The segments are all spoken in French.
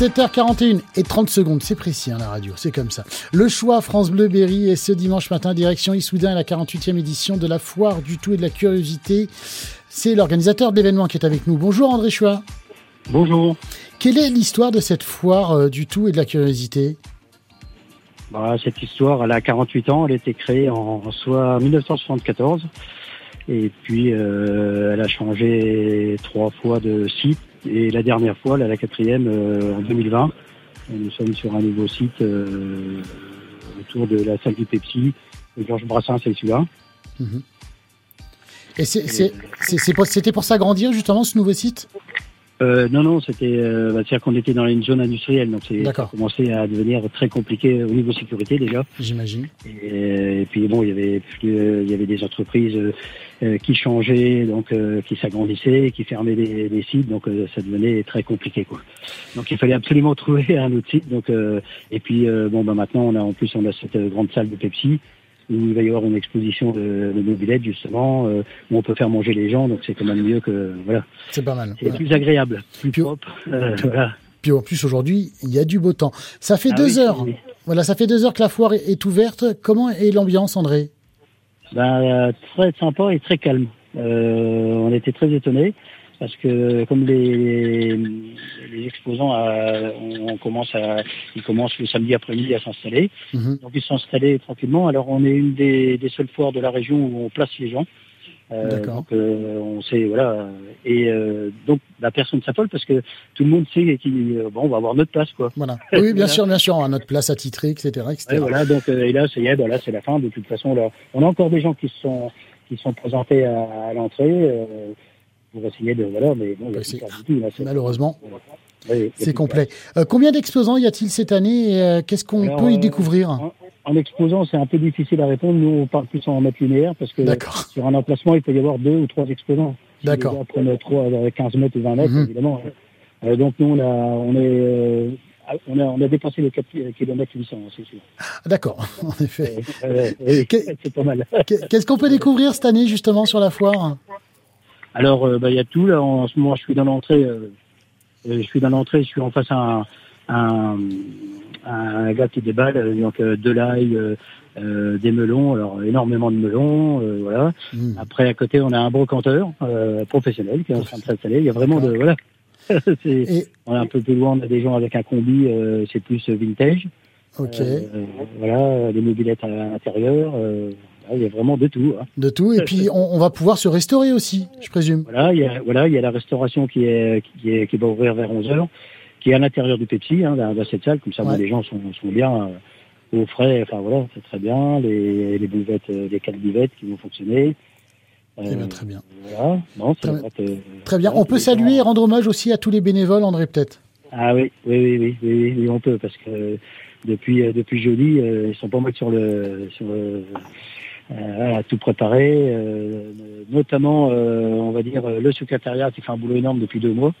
7h41 et 30 secondes, c'est précis hein, la radio, c'est comme ça. Le choix France Bleu Berry et ce dimanche matin, direction Issoudun, la 48e édition de la foire du tout et de la curiosité. C'est l'organisateur de l'événement qui est avec nous. Bonjour André Choix. Bonjour. Quelle est l'histoire de cette foire euh, du tout et de la curiosité? Bah, Cette histoire, elle a 48 ans, elle a été créée en soit 1974. Et puis, euh, elle a changé trois fois de site et la dernière fois, là, la quatrième, euh, en 2020, nous sommes sur un nouveau site euh, autour de la salle du Pepsi, Georges Brassens et celui-là. Mhm. Et c'était pour s'agrandir justement ce nouveau site? Euh, non, non, c'était, euh, bah, c'est-à-dire qu'on était dans une zone industrielle, donc c'est, ça a commencé à devenir très compliqué au niveau sécurité déjà. J'imagine. Et, puis bon, il y avait, plus, il y avait des entreprises euh, qui changeaient, donc qui s'agrandissaient, qui fermaient des, des sites, donc ça devenait très compliqué, quoi. Donc il fallait absolument trouver un autre site. Donc et puis bon, bah maintenant on a en plus on a cette grande salle de Pepsi où il va y avoir une exposition de, de mobilettes justement euh, où on peut faire manger les gens donc c'est quand même mieux que voilà. C'est pas mal. C'est plus agréable plus propre euh, voilà. puis en plus aujourd'hui il y a du beau temps. Ça fait ah deux heures. voilà ça fait deux heures que la foire est, ouverte. Comment est l'ambiance André? Ben, très sympa et très calme. Euh, on était très étonnés parce que comme les, les exposants, euh, on, commence à, ils commencent le samedi après-midi à s'installer. Mhm. Donc ils installés tranquillement. Alors on est une des, des, seules foires de la région où on place les gens. Euh, donc euh, on sait voilà et euh, donc la personne s'affole parce que tout le monde sait qu'il bon on va avoir notre place quoi. Voilà. Oui bien sûr bien sûr on a notre place attitrée etc etc. Et voilà donc et là c'est voilà c'est la fin de toute façon là on a encore des gens qui sont qui sont présentés à, à l'entrée pour essayer de voilà, mais bon, malheureusement. c'est complet. Euh, combien d'exposants y a-t-il cette année et euh, qu'est-ce qu'on peut y euh, découvrir? en, exposant, c'est un peu difficile à répondre. Nous, on parle plus en mètre linéaire parce que sur un emplacement, il peut y avoir deux ou trois exposants. D'accord. Après trois, 15 mètres ou 20 mètres, mhm. évidemment. donc nous, on a, on est on a, on a, dépassé les 4 km 800, c'est sûr. D'accord, en effet. c'est pas mal. Qu'est-ce qu'on peut découvrir cette année, justement, sur la foire? Alors, euh, bah, il y a tout. Là, en ce moment, je suis dans l'entrée. Euh, euh, je suis dans l'entrée. Je suis en face à un, un, gars qui déballe. Donc, de l'ail, des melons. Alors, énormément de melons. voilà. Hmm. Après, à côté, on a un brocanteur professionnel qui est en train de s'installer. Il y a vraiment de voilà. On est un peu plus loin. On a des gens avec un combi. c'est plus vintage. Ok. voilà, des mobilettes à l'intérieur. Ah, il y a vraiment de tout. Hein. De tout. Et puis, on, va pouvoir se restaurer aussi, je présume. Voilà, il y a, voilà, il y a la restauration qui, est, qui, est, qui va ouvrir vers 11h, qui est à l'intérieur du Pepsi, hein, dans, cette salle. Comme ça, les gens sont, sont bien euh, au frais. Enfin, voilà, c'est très bien. Les, les buvettes, euh, les quatre buvettes qui vont fonctionner. Eh bien, très bien. Voilà. Non, très, très bien. On peut saluer et rendre hommage aussi à tous les bénévoles, André, peut-être Ah oui, oui, oui, oui, oui, on peut, parce que depuis, euh, depuis jeudi, ils sont pas mal sur le, sur le, euh, à tout préparer, euh, notamment, euh, on va dire, le secrétariat qui fait un boulot énorme depuis deux mois,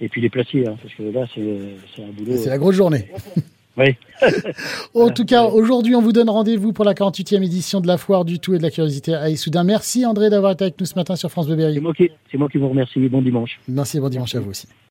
et puis les placiers, hein, parce que là, c'est un boulot. C'est la grosse journée. Oui. en tout cas, aujourd'hui, on vous donne rendez-vous pour la 48e édition de la foire du tout et de la curiosité à Issoudun. Merci André d'avoir été avec nous ce matin sur France Bleu C'est moi, qui, moi qui vous remercie. Bon dimanche. Merci, bon dimanche à vous aussi.